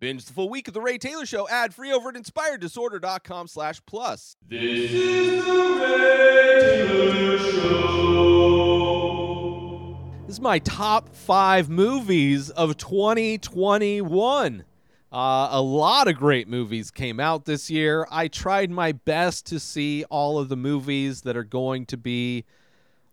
Binge the full week of The Ray Taylor Show ad free over at inspireddisorder.com slash plus. This is the Ray Taylor Show. This is my top five movies of 2021. Uh, a lot of great movies came out this year. I tried my best to see all of the movies that are going to be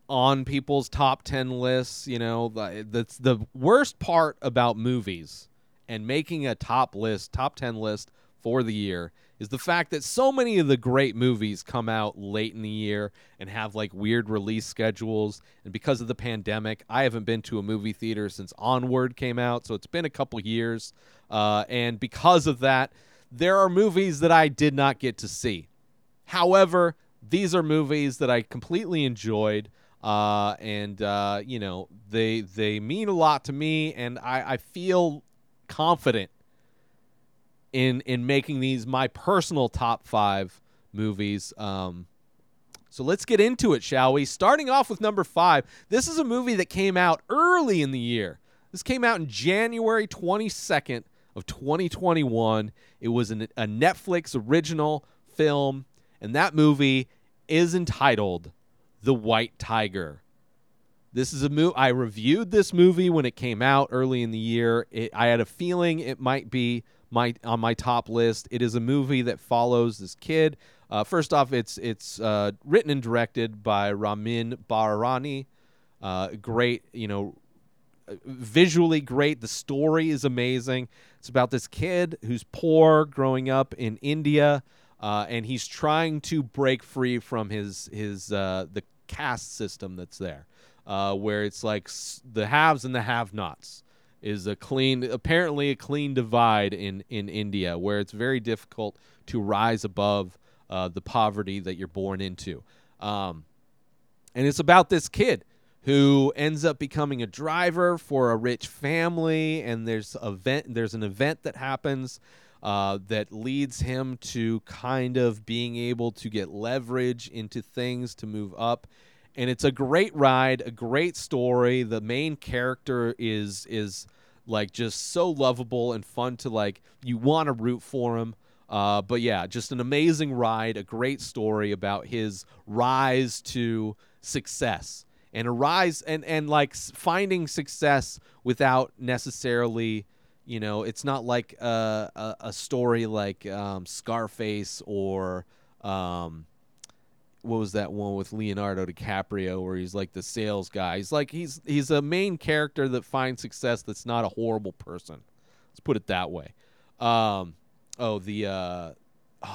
on people's top 10 lists. You know, that's the worst part about movies and making a top list, top 10 list for the year is the fact that so many of the great movies come out late in the year and have like weird release schedules. And because of the pandemic, I haven't been to a movie theater since Onward came out. So it's been a couple years. Uh, and because of that, there are movies that I did not get to see. However, these are movies that I completely enjoyed, uh, and uh, you know they they mean a lot to me, and I, I feel confident in in making these my personal top five movies. Um, so let's get into it, shall we? Starting off with number five. This is a movie that came out early in the year. This came out in January 22nd of 2021. It was an, a Netflix original film, and that movie is entitled The White Tiger. This is a movie. I reviewed this movie when it came out early in the year. It, I had a feeling it might be my on my top list. It is a movie that follows this kid. Uh, first off, it's it's uh, written and directed by Ramin Bahrani. Uh, great, you know, visually great. The story is amazing. It's about this kid who's poor, growing up in India, uh, and he's trying to break free from his his uh, the caste system that's there, uh, where it's like the haves and the have-nots is a clean, apparently a clean divide in in India, where it's very difficult to rise above uh, the poverty that you're born into. Um, and it's about this kid who ends up becoming a driver for a rich family and there's event there's an event that happens uh, that leads him to kind of being able to get leverage into things to move up and it's a great ride a great story. The main character is is like just so lovable and fun to like you want to root for him. Uh, but yeah, just an amazing ride, a great story about his rise to success. And a rise and and like finding success without necessarily, you know, it's not like a a, a story like um, Scarface or um, what was that one with Leonardo DiCaprio where he's like the sales guy. He's like he's he's a main character that finds success that's not a horrible person. Let's put it that way. Um, oh, the uh, oh,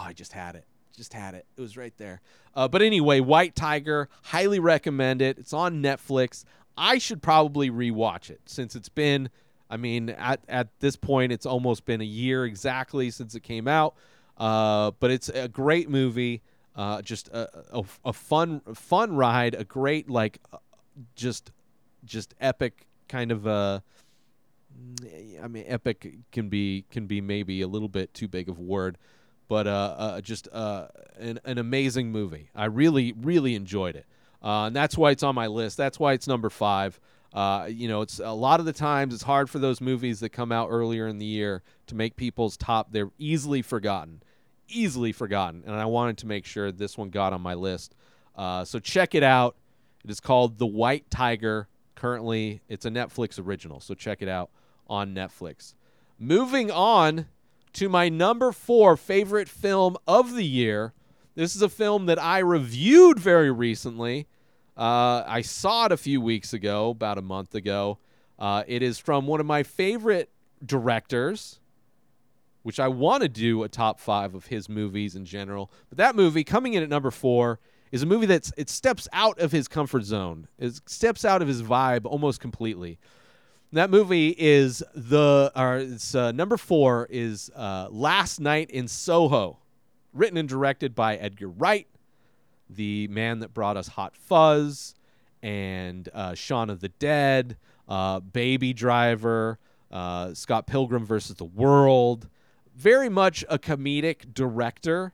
I just had it. Just had it. It was right there. Uh, but anyway, White Tiger, highly recommend it. It's on Netflix. I should probably rewatch it since it's been. I mean, at at this point, it's almost been a year exactly since it came out. Uh, but it's a great movie. Uh, just a, a, a fun fun ride. A great like, uh, just just epic kind of uh I mean, epic can be can be maybe a little bit too big of a word, but uh, uh just uh, an an amazing movie. I really really enjoyed it, uh, and that's why it's on my list. That's why it's number five. You know, it's a lot of the times it's hard for those movies that come out earlier in the year to make people's top. They're easily forgotten, easily forgotten, and I wanted to make sure this one got on my list. Uh, so check it out. It is called The White Tiger. Currently, it's a Netflix original, so check it out on Netflix. Moving on to my number four favorite film of the year. This is a film that I reviewed very recently. Uh, I saw it a few weeks ago, about a month ago. Uh, it is from one of my favorite directors, which I want to do a top five of his movies in general. But that movie, coming in at number four, is a movie that's it steps out of his comfort zone. It steps out of his vibe almost completely. That movie is the or it's uh, number four is uh, Last Night in Soho, written and directed by Edgar Wright, the man that brought us Hot Fuzz and uh, Shaun of the Dead, uh, Baby Driver, uh, Scott Pilgrim versus the World. Very much a comedic director.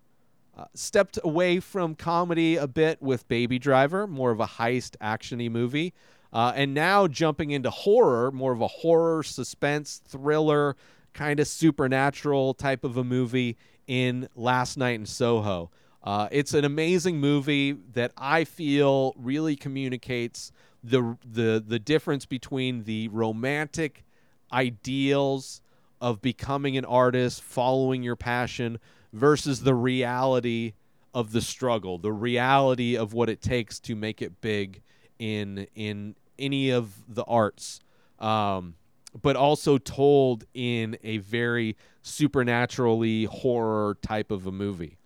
Uh, stepped away from comedy a bit with Baby Driver, more of a heist actiony movie. Uh, and now jumping into horror, more of a horror, suspense, thriller, kind of supernatural type of a movie in Last Night in Soho. Uh, it's an amazing movie that I feel really communicates the the the difference between the romantic ideals of becoming an artist, following your passion, versus the reality of the struggle, the reality of what it takes to make it big in in any of the arts, um, but also told in a very supernaturally horror type of a movie.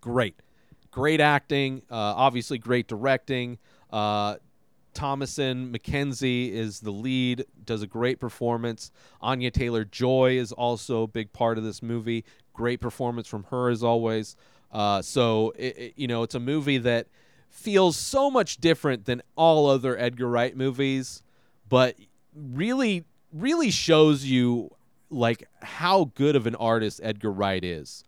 Great, great acting, uh, obviously great directing. Uh, Thomasin McKenzie is the lead, does a great performance. Anya Taylor Joy is also a big part of this movie. Great performance from her as always. Uh, so it, it- you know, it's a movie that feels so much different than all other Edgar Wright movies, but really, really shows you like how good of an artist Edgar Wright is.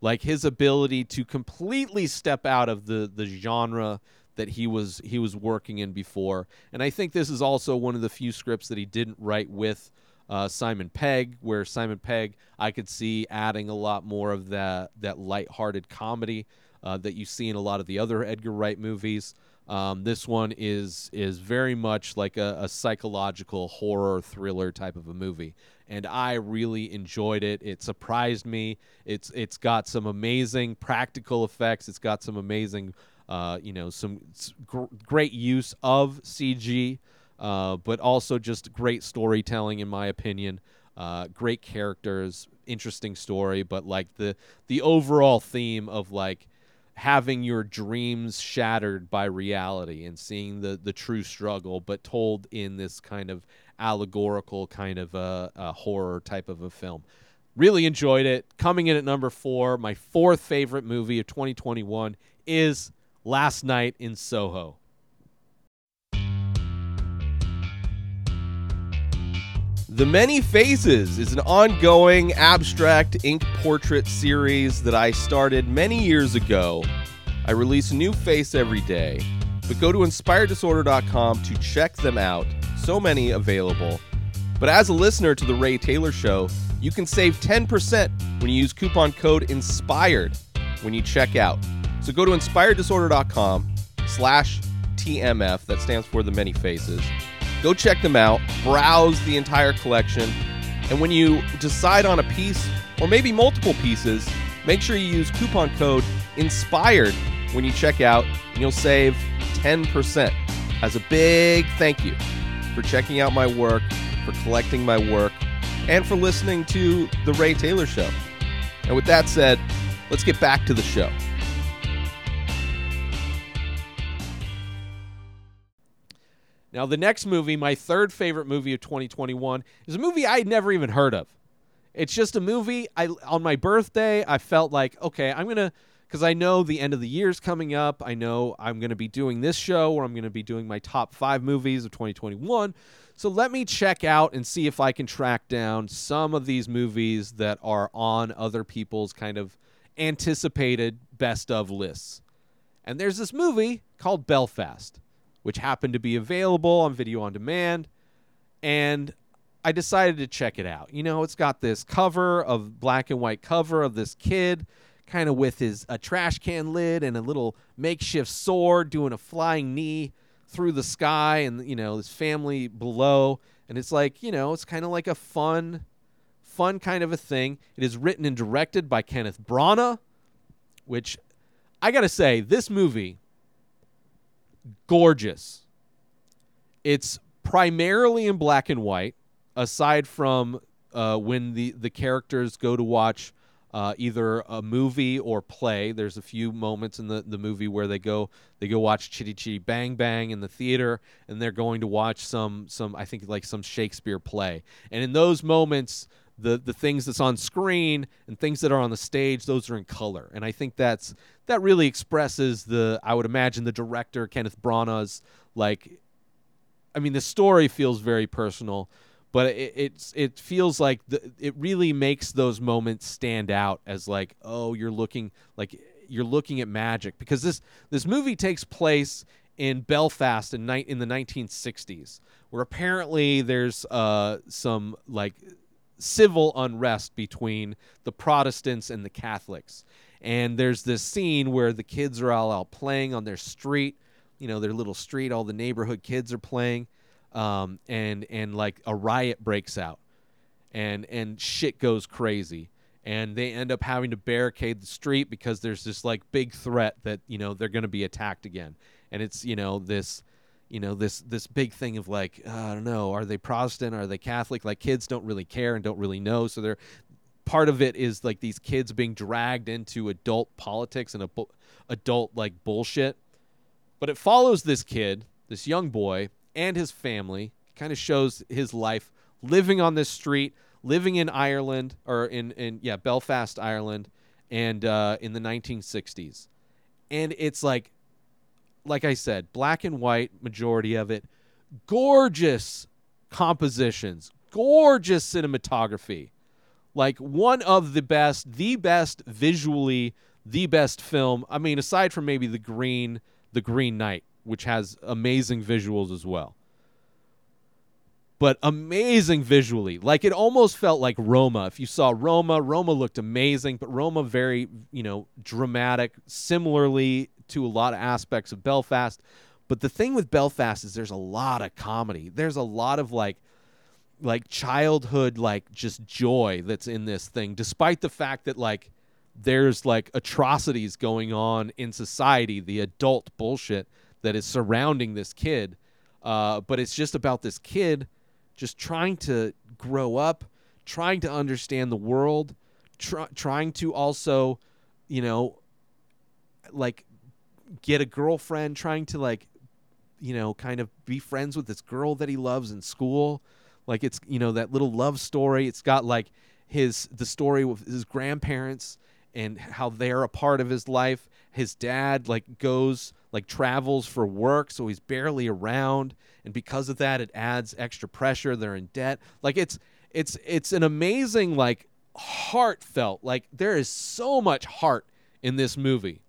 Like his ability to completely step out of the the genre that he was he was working in before. And I think this is also one of the few scripts that he didn't write with uh, Simon Pegg, where Simon Pegg I could see adding a lot more of that that lighthearted comedy uh, that you see in a lot of the other Edgar Wright movies. Um, this one is is very much like a, a psychological horror thriller type of a movie, and I really enjoyed it. It surprised me. It's it's got some amazing practical effects. It's got some amazing, uh, you know, some gr- great use of CG, uh, but also just great storytelling, in my opinion. Uh, great characters, interesting story, but like the the overall theme of like having your dreams shattered by reality and seeing the the true struggle, but told in this kind of allegorical kind of a, a horror type of a film. Really enjoyed it. Coming in at number four, my fourth favorite movie of 2021 is Last Night in Soho. The Many Faces is an ongoing abstract ink portrait series that I started many years ago. I release a new face every day, but go to inspireddisorder.com to check them out. So many available. But as a listener to The Ray Taylor Show, you can save 10% when you use coupon code INSPIRED when you check out. So go to inspireddisorder.com slash TMF, that stands for The Many Faces. Go check them out, browse the entire collection, and when you decide on a piece or maybe multiple pieces, make sure you use coupon code INSPIRED when you check out, and you'll save 10% as a big thank you for checking out my work, for collecting my work, and for listening to The Ray Taylor Show. And with that said, let's get back to the show. Now, the next movie, my third favorite movie of 2021, is a movie I'd never even heard of. It's just a movie. I on my birthday, I felt like, okay, I'm gonna, because I know the end of the year's coming up. I know I'm gonna be doing this show, where I'm gonna be doing my top five movies of 2021. So let me check out and see if I can track down some of these movies that are on other people's kind of anticipated best of lists. And there's this movie called Belfast, which happened to be available on video on demand. And I decided to check it out. You know, it's got this cover of black and white cover of this kid kind of with his a trash can lid and a little makeshift sword doing a flying knee through the sky and you know, his family below and it's like, you know, it's kind of like a fun fun kind of a thing. It is written and directed by Kenneth Branagh, which I got to say this movie gorgeous. It's primarily in black and white, aside from uh, when the, the characters go to watch uh, either a movie or play. There's a few moments in the, the movie where they go they go watch Chitty Chitty Bang Bang in the theater, and they're going to watch some some I think like some Shakespeare play. And in those moments, the the things that's on screen and things that are on the stage, those are in color. And I think that's that really expresses the I would imagine the director Kenneth Branagh's like I mean, the story feels very personal, but it, it's it feels like the, it really makes those moments stand out as like, oh, you're looking like you're looking at magic because this this movie takes place in Belfast in night in the 1960s, where apparently there's uh some like civil unrest between the Protestants and the Catholics. And there's this scene where the kids are all out playing on their street, you know, their little street. All the neighborhood kids are playing, um, and and like a riot breaks out, and and shit goes crazy and they end up having to barricade the street because there's this like big threat that you know they're going to be attacked again and it's you know this you know this this big thing of like uh, i don't know are they protestant? Are they catholic? Like kids don't really care and don't really know. So they're part of it is like these kids being dragged into adult politics and bu- adult like bullshit. But it follows this kid this young boy and his family. Kind of shows his life living on this street living in Ireland or in in yeah Belfast, Ireland, and uh, in the 1960s, and it's like, like I said, black and white majority of it, gorgeous compositions, gorgeous cinematography, like one of the best, the best visually, the best film. I mean, aside from maybe the Green, the Green Knight, which has amazing visuals as well but amazing visually. Like it almost felt like Roma. If you saw Roma, Roma looked amazing, but Roma very, you know, dramatic, similarly to a lot of aspects of Belfast. But the thing with Belfast is there's a lot of comedy. There's a lot of like like childhood like just joy that's in this thing despite the fact that like there's like atrocities going on in society, the adult bullshit that is surrounding this kid. Uh, but it's just about this kid just trying to grow up, trying to understand the world, try, trying to also, you know, like get a girlfriend, trying to like, you know, kind of be friends with this girl that he loves in school. Like it's, you know, that little love story. It's got like his the story with his grandparents and how they're a part of his life. His dad like goes like travels for work, so he's barely around, and because of that, it adds extra pressure. They're in debt. Like it's it's it's an amazing like heartfelt. Like there is so much heart in this movie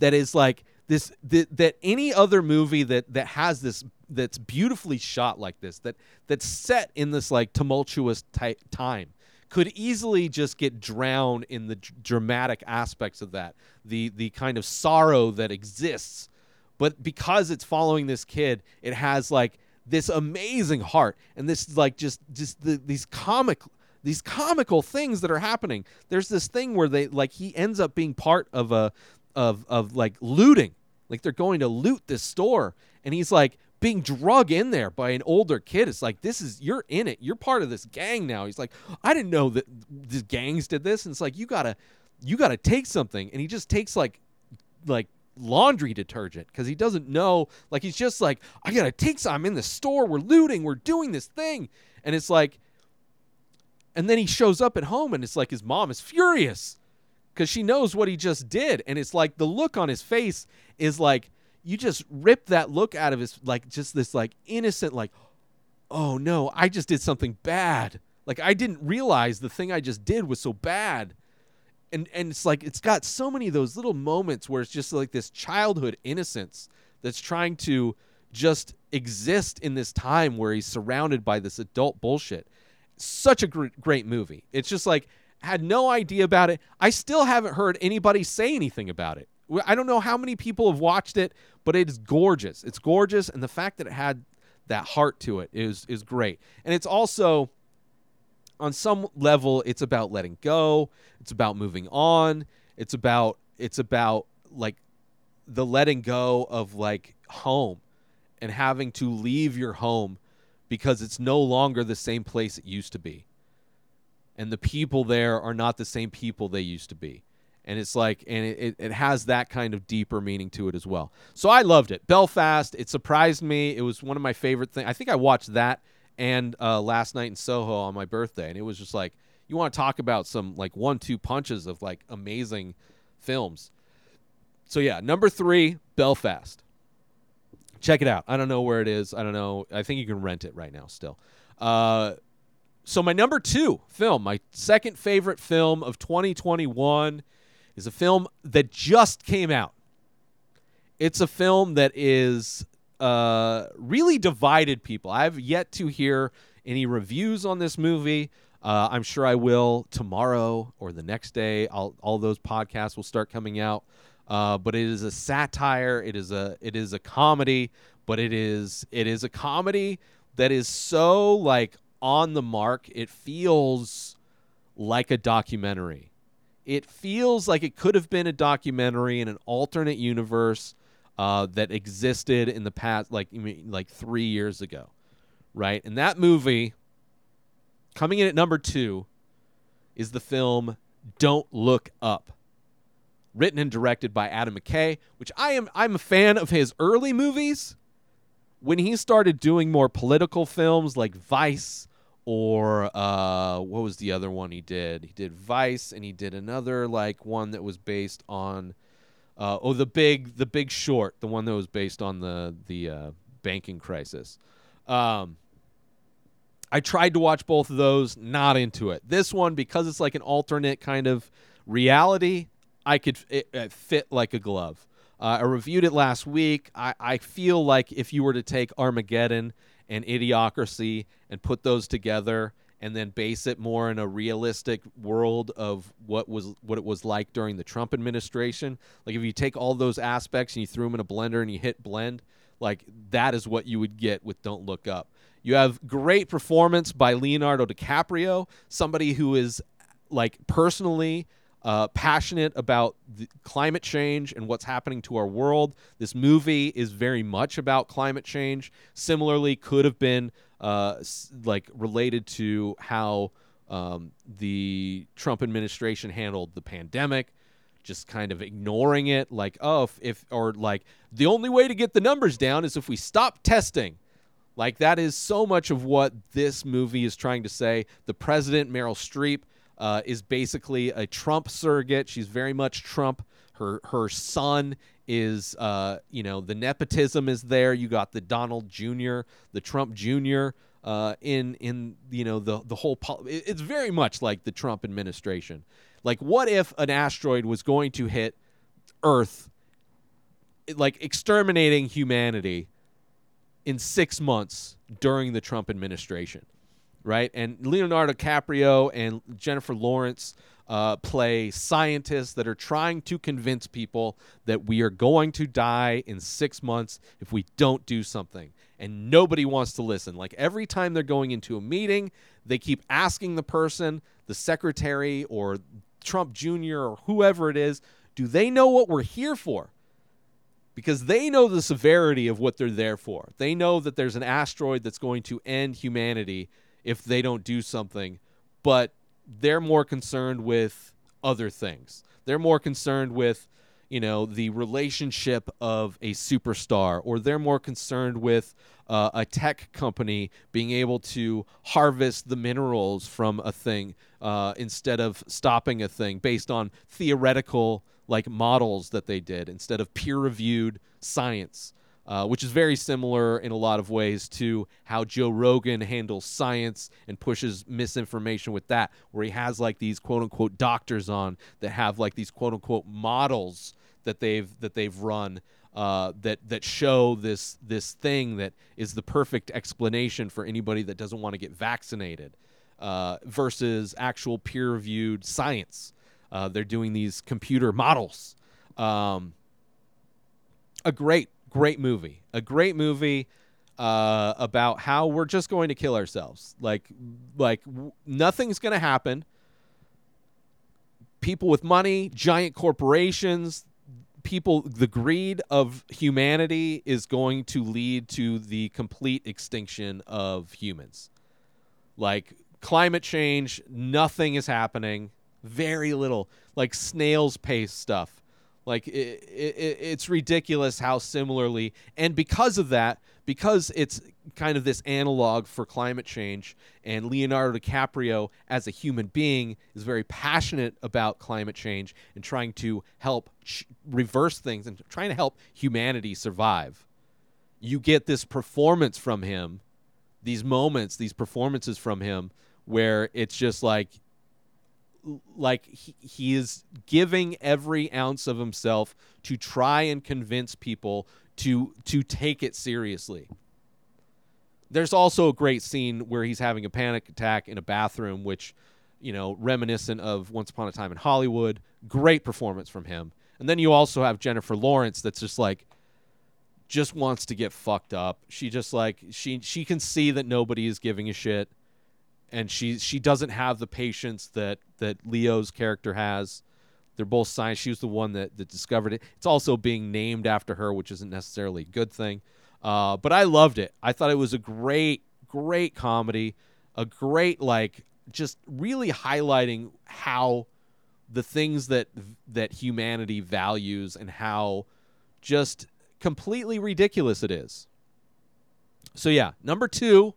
that is like this that, that any other movie that that has this that's beautifully shot like this that that's set in this like tumultuous ty- time could easily just get drowned in the d- dramatic aspects of that the the kind of sorrow that exists. But because it's following this kid it has like this amazing heart and this like just just the, these comic these comical things that are happening. There's this thing where they like he ends up being part of a of of like looting like they're going to loot this store and he's like being drug in there by an older kid. It's like this is you're in it. You're part of this gang now. He's like, I didn't know that the gangs did this. And it's like you gotta you gotta take something. And he just takes like like laundry detergent because he doesn't know. Like he's just like, I gotta take some. I'm in the store. We're looting. We're doing this thing. And it's like, and then he shows up at home and it's like his mom is furious because she knows what he just did. And it's like the look on his face is like you just ripped that look out of his like just this like innocent like oh no i just did something bad. Like i didn't realize the thing i just did was so bad. And and it's like it's got so many of those little moments where it's just like this childhood innocence that's trying to just exist in this time where he's surrounded by this adult bullshit. Such a gr- great movie. It's just like had no idea about it i still haven't heard anybody say anything about it I don't know how many people have watched it, but it is gorgeous. It's gorgeous, and the fact that it had that heart to it is is great. And it's also on some level it's about letting go, it's about moving on, it's about it's about like the letting go of like home and having to leave your home because it's no longer the same place it used to be. And the people there are not the same people they used to be. And it's like and it, it has that kind of deeper meaning to it as well. So i loved it. Belfast it surprised me. It was one of my favorite things i think i watched that and uh, last night in soho on my birthday. And it was just like you want to talk about some like one two punches of like amazing films. So yeah number three belfast. Check it out. I don't know where it is. I don't know. I think you can rent it right now still. Uh, so my number two film my second favorite film of 2021 is a film that just came out. It's a film that is uh, really divided people. I've yet to hear any reviews on this movie. Uh, I'm sure I will tomorrow or the next day. I'll, all those podcasts will start coming out. Uh, but it is a satire. It is a it is a comedy. But it is it is a comedy that is so like on the mark. It feels like a documentary. It feels like it could have been a documentary in an alternate universe uh, that existed in the past, like like three years ago, right? And that movie, coming in at number two, is the film "Don't Look Up," written and directed by Adam McKay, which I am I'm a fan of his early movies. When he started doing more political films like Vice or uh, what was the other one he did? He did Vice, and he did another like one that was based on uh, oh the big the Big Short, the one that was based on the the uh, banking crisis. Um, I tried to watch both of those, not into it. This one because it's like an alternate kind of reality, I could it, it fit like a glove. Uh, I reviewed it last week. I, I feel like if you were to take Armageddon and Idiocracy and put those together and then base it more in a realistic world of what was what it was like during the Trump administration. Like if you take all those aspects and you threw them in a blender and you hit blend, like that is what you would get with Don't Look Up. You have great performance by Leonardo DiCaprio, somebody who is like personally uh, passionate about climate change and what's happening to our world. This movie is very much about climate change. Similarly, could have been uh, like related to how um, the Trump administration handled the pandemic, just kind of ignoring it. Like, oh, if, if or like the only way to get the numbers down is if we stop testing. Like that is so much of what this movie is trying to say. The president, Meryl Streep, uh, is basically a Trump surrogate. She's very much Trump. Her her son is, uh, you know, the nepotism is there. You got the Donald Jr., the Trump Jr. Uh, in in you know the the whole. Pol- it's very much like the Trump administration. Like, what if an asteroid was going to hit Earth, like exterminating humanity? in six months during the Trump administration, right? And Leonardo DiCaprio and Jennifer Lawrence uh, play scientists that are trying to convince people that we are going to die in six months if we don't do something. And nobody wants to listen. Like every time they're going into a meeting, they keep asking the person, the secretary or Trump Jr. or whoever it is, do they know what we're here for? because they know the severity of what they're there for. They know that there's an asteroid that's going to end humanity if they don't do something, but they're more concerned with other things. They're more concerned with, you know, the relationship of a superstar, or they're more concerned with uh, a tech company being able to harvest the minerals from a thing uh, instead of stopping a thing based on theoretical like models that they did instead of peer-reviewed science, uh, which is very similar in a lot of ways to how Joe Rogan handles science and pushes misinformation with that, where he has like these quote-unquote doctors on that have like these quote-unquote models that they've that they've run uh, that that show this this thing that is the perfect explanation for anybody that doesn't want to get vaccinated uh, versus actual peer-reviewed science. Uh, they're doing these computer models. Um, a great, great movie. A great movie uh, about how we're just going to kill ourselves. Like, like w- nothing's going to happen. People with money, giant corporations, people, the greed of humanity is going to lead to the complete extinction of humans. Like climate change, nothing is happening. Very little, like snail's pace stuff. Like it, it, it's ridiculous how similarly, and because of that, because it's kind of this analog for climate change, and Leonardo DiCaprio as a human being is very passionate about climate change and trying to help ch- reverse things and trying to help humanity survive. You get this performance from him, these moments, these performances from him, where it's just like like he, he is giving every ounce of himself to try and convince people to to take it seriously There's also a great scene where he's having a panic attack in a bathroom, which, you know, reminiscent of Once Upon a Time in Hollywood. Great performance from him. And then you also have Jennifer Lawrence that's just like just wants to get fucked up. She just like she she can see that nobody is giving a shit and she she doesn't have the patience that that Leo's character has. They're both science. She was the one that, that discovered it. It's also being named after her, which isn't necessarily a good thing. Uh, but I loved it. I thought it was a great, great comedy, a great like just really highlighting how the things that that humanity values and how just completely ridiculous it is. So yeah, number 2,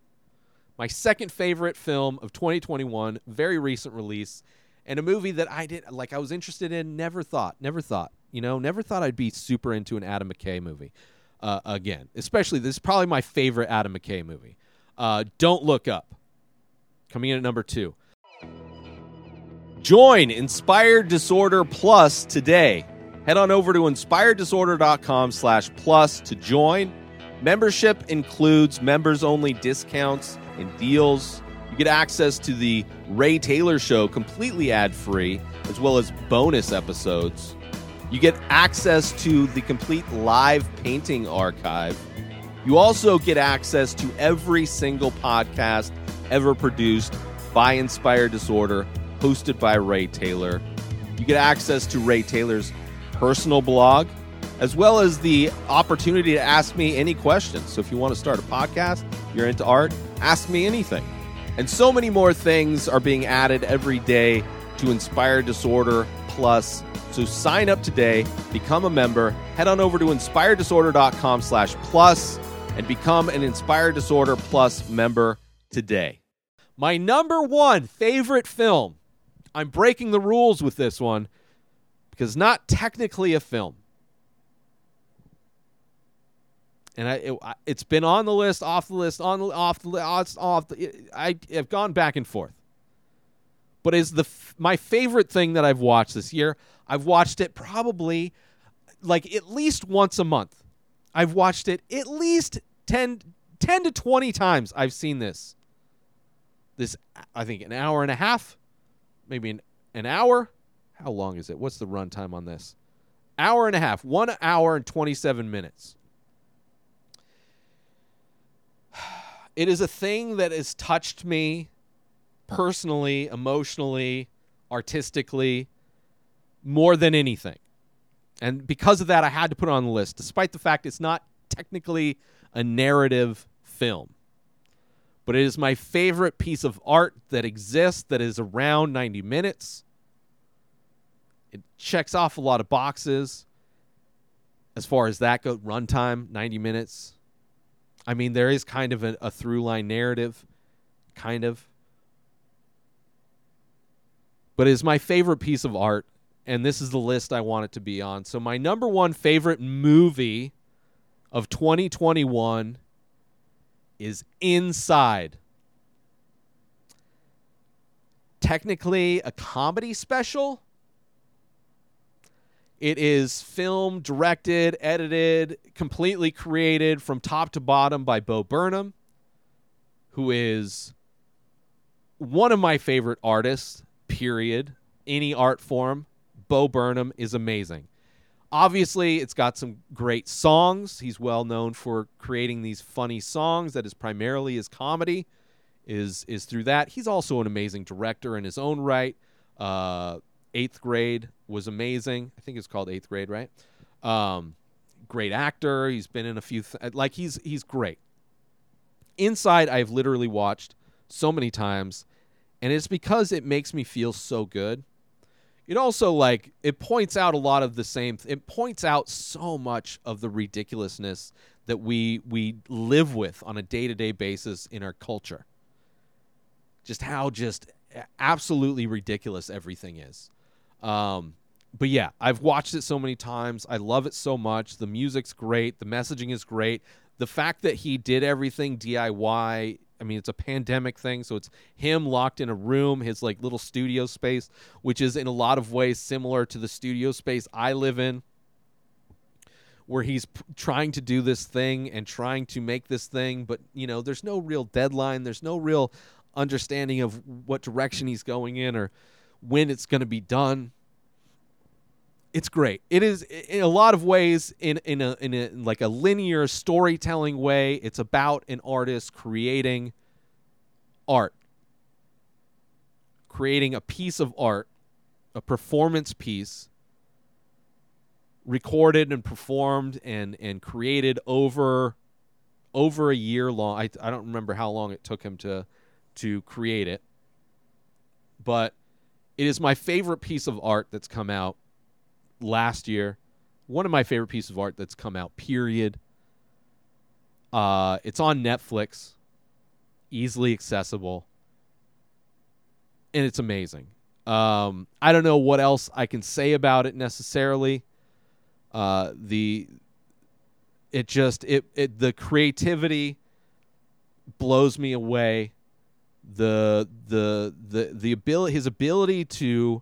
my second favorite film of 2021, very recent release, and a movie that I did like I was interested in, never thought, never thought, you know, never thought I'd be super into an Adam McKay movie. Uh, again, especially this is probably my favorite Adam McKay movie. Uh, Don't Look Up, coming in at number two. Join Inspired Disorder Plus today. Head on over to inspireddisorder.com slash plus to join. Membership includes members only discounts and deals. You get access to the Ray Taylor Show completely ad free, as well as bonus episodes. You get access to the complete live painting archive. You also get access to every single podcast ever produced by Inspired Disorder, hosted by Ray Taylor. You get access to Ray Taylor's personal blog, as well as the opportunity to ask me any questions. So if you want to start a podcast, you're into art, ask me anything. And so many more things are being added every day to Inspired Disorder Plus. So sign up today, become a member, head on over to inspireddisorder.com slash plus and become an Inspired Disorder Plus member today. My number one favorite film. I'm breaking the rules with this one because not technically a film. And I, it, it's been on the list, off the list, on off the list, off. The, I have gone back and forth. But is the my favorite thing that I've watched this year? I've watched it probably like at least once a month. I've watched it at least 10, 10 to 20 times. I've seen this. This, I think, an hour and a half, maybe an, an hour. How long is it? What's the runtime on this? Hour and a half. One hour and 27 minutes. It is a thing that has touched me personally, emotionally, artistically, more than anything. And because of that, I had to put it on the list, despite the fact it's not technically a narrative film. But it is my favorite piece of art that exists that is around 90 minutes. It checks off a lot of boxes as far as that goes. Runtime, 90 minutes. I mean, there is kind of a, a through line narrative, kind of. But it's my favorite piece of art, and this is the list I want it to be on. So, my number one favorite movie of 2021 is Inside. Technically a comedy special. It is filmed, directed, edited, completely created from top to bottom by Bo Burnham, who is one of my favorite artists, period. Any art form. Bo Burnham is amazing. Obviously, it's got some great songs. He's well known for creating these funny songs that is primarily his comedy is is through that. He's also an amazing director in his own right. Uh, eighth grade was amazing. I think it's called eighth grade, right? Um, great actor. He's been in a few th- like he's he's great. Inside, I've literally watched so many times, and it's because it makes me feel so good. It also like it points out a lot of the same. Th- it points out so much of the ridiculousness that we we live with on a day to day basis in our culture. Just how just absolutely ridiculous everything is. Um, but yeah, I've watched it so many times. I love it so much. The music's great. The messaging is great. The fact that he did everything DIY. I mean, it's a pandemic thing, so it's him locked in a room, his like little studio space, which is in a lot of ways similar to the studio space I live in, where he's p- trying to do this thing and trying to make this thing, but you know, there's no real deadline. There's no real understanding of what direction he's going in or when it's going to be done. It's great. It is in a lot of ways in in a in a like a linear storytelling way. It's about an artist creating art. Creating a piece of art, a performance piece recorded and performed and and created over over a year long. I I don't remember how long it took him to to create it. But it is my favorite piece of art that's come out last year. One of my favorite pieces of art that's come out, period. Uh, it's on Netflix, easily accessible, and it's amazing. Um, I don't know what else I can say about it necessarily. Uh, the it just it, it the creativity blows me away the the the the ability his ability to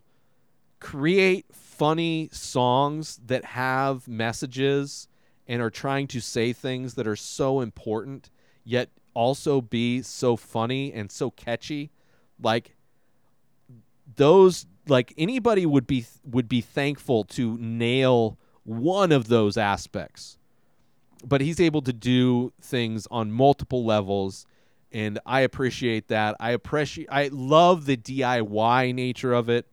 create funny songs that have messages and are trying to say things that are so important yet also be so funny and so catchy. Like those like anybody would be would be thankful to nail one of those aspects. But he's able to do things on multiple levels and I appreciate that. I appreciate I love the DIY nature of it.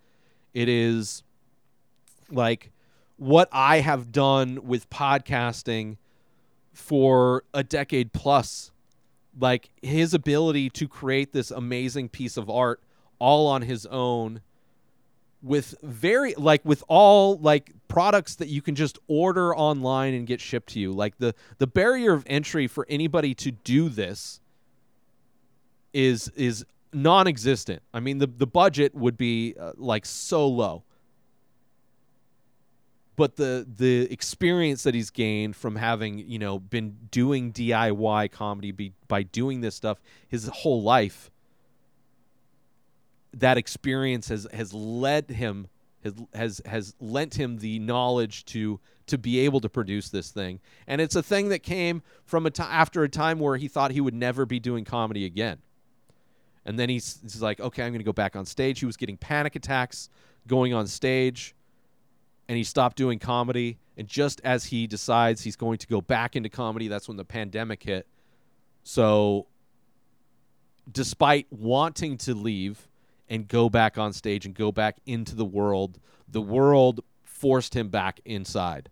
It is like what I have done with podcasting for a decade plus. Like his ability to create this amazing piece of art all on his own with very like with all like products that you can just order online and get shipped to you. Like the the barrier of entry for anybody to do this is is non-existent. I mean, the the budget would be uh, like so low, but the the experience that he's gained from having you know been doing DIY comedy be, by doing this stuff his whole life, that experience has has led him has has has lent him the knowledge to to be able to produce this thing, and it's a thing that came from a after a time where he thought he would never be doing comedy again. And then he's, he's like, okay, I'm going to go back on stage. He was getting panic attacks going on stage, and he stopped doing comedy. And just as he decides he's going to go back into comedy, that's when the pandemic hit. So, despite wanting to leave and go back on stage and go back into the world, the world forced him back inside.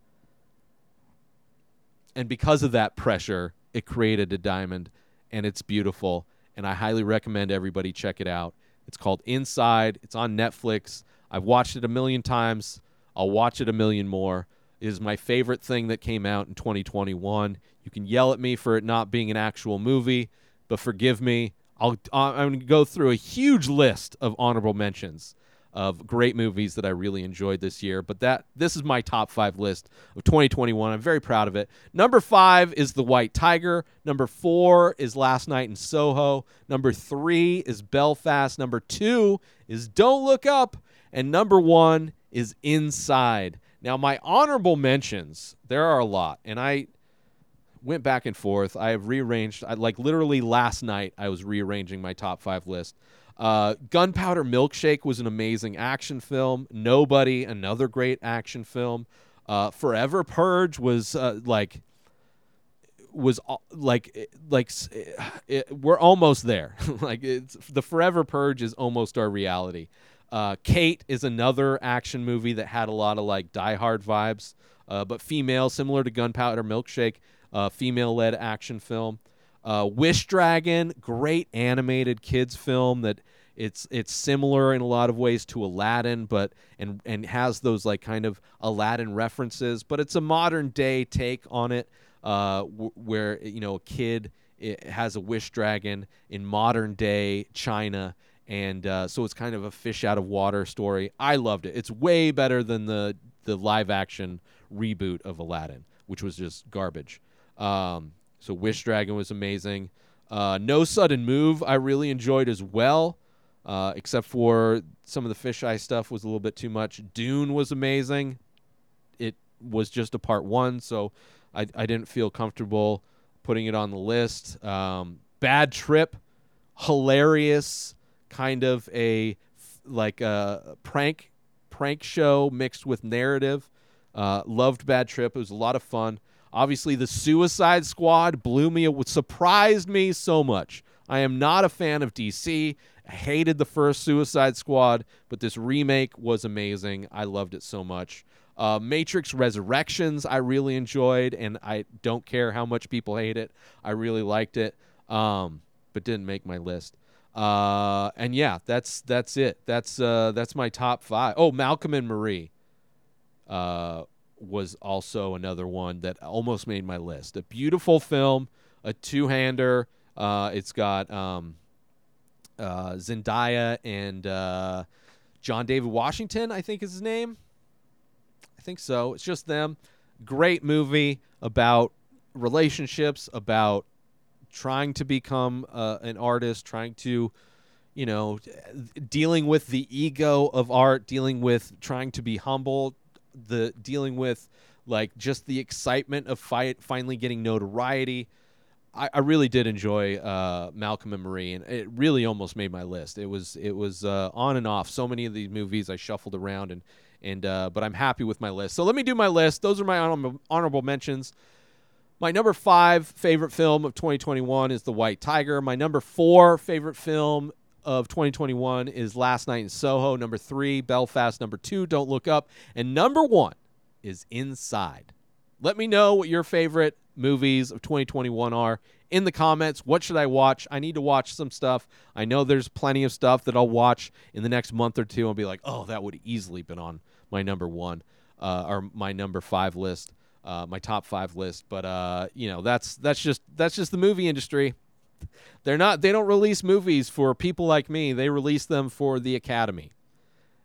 And because of that pressure, it created a diamond, and it's beautiful and I highly recommend everybody check it out. It's called Inside. It's on Netflix. I've watched it a million times. I'll watch it a million more. It is my favorite thing that came out in 2021. You can yell at me for it not being an actual movie, but forgive me. I'll uh, I'm going to go through a huge list of honorable mentions of great movies that I really enjoyed this year. But that this is my top five list of 2021. I'm very proud of it. Number five is The White Tiger. Number four is Last Night in Soho. Number three is Belfast. Number two is Don't Look Up. And number one is Inside. Now, my honorable mentions, there are a lot. And I went back and forth. I have rearranged, I, like literally last night, I was rearranging my top five list. Uh, Gunpowder Milkshake was an amazing action film. Nobody, another great action film. Uh, Forever Purge was uh, like was like like s- it, we're almost there. like it's the Forever Purge is almost our reality. Uh, Kate is another action movie that had a lot of like Die Hard vibes, uh, but female, similar to Gunpowder Milkshake, uh, female-led action film. Uh, Wish Dragon, great animated kids film that it's it's similar in a lot of ways to Aladdin, but and and has those like kind of Aladdin references, but it's a modern day take on it, uh, w- where you know a kid i has a wish dragon in modern day China, and uh, so it's kind of a fish out of water story. I loved it. It's way better than the the live action reboot of Aladdin, which was just garbage. Um, so Wish Dragon was amazing. Uh, no Sudden Move I really enjoyed as well, uh, except for some of the fisheye stuff was a little bit too much. Dune was amazing. It was just a part one, so I, I didn't feel comfortable putting it on the list. Um, Bad Trip, hilarious, kind of a like a prank prank show mixed with narrative. Uh, loved Bad Trip. It was a lot of fun. Obviously, the Suicide Squad blew me, It surprised me so much. I am not a fan of DC. Hated the first Suicide Squad, but this remake was amazing. I loved it so much. Uh, Matrix Resurrections, I really enjoyed, and I don't care how much people hate it. I really liked it, um, but didn't make my list. Uh, and yeah, that's that's it. That's uh, that's my top five. Oh, Malcolm and Marie uh, was also another one that almost made my list. A beautiful film, a two-hander. Uh, it's got um, uh, Zendaya and uh, John David Washington, I think is his name. I think so. It's just them. Great movie about relationships, about trying to become uh, an artist, trying to, you know, dealing with the ego of art, dealing with trying to be humble, the dealing with like just the excitement of fight finally getting notoriety. I, I really did enjoy uh, Malcolm and Marie, and it really almost made my list. It was it was uh, on and off. So many of these movies I shuffled around, and and uh, but I'm happy with my list. So let me do my list. Those are my honorable, honorable mentions. My number five favorite film of 2021 is The White Tiger. My number four favorite film of 2021 is Last Night in Soho. Number three, Belfast. Number two, Don't Look Up. And number one is Inside. Let me know what your favorite movies of 2021 are in the comments. What should I watch? I need to watch some stuff. I know there's plenty of stuff that I'll watch in the next month or two. I'll be like, oh, that would easily been on my number one uh, or my number five list uh, my top five list. But uh, you know, that's that's just that's just the movie industry. They're not. They don't release movies for people like me. They release them for the Academy,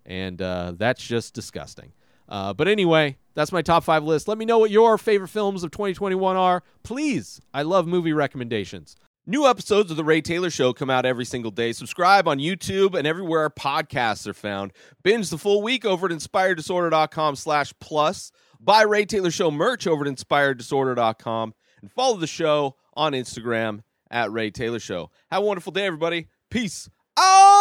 and uh, that's just disgusting. Uh, but anyway, that's my top five list. Let me know what your favorite films of 2021 are, please. I love movie recommendations. New episodes of The Ray Taylor Show come out every single day. Subscribe on YouTube and everywhere our podcasts are found. Binge the full week over at inspireddisorder.com slash plus. Buy Ray Taylor Show merch over at inspireddisorder.com and follow the show on Instagram at Ray Taylor Show. Have a wonderful day, everybody. Peace out.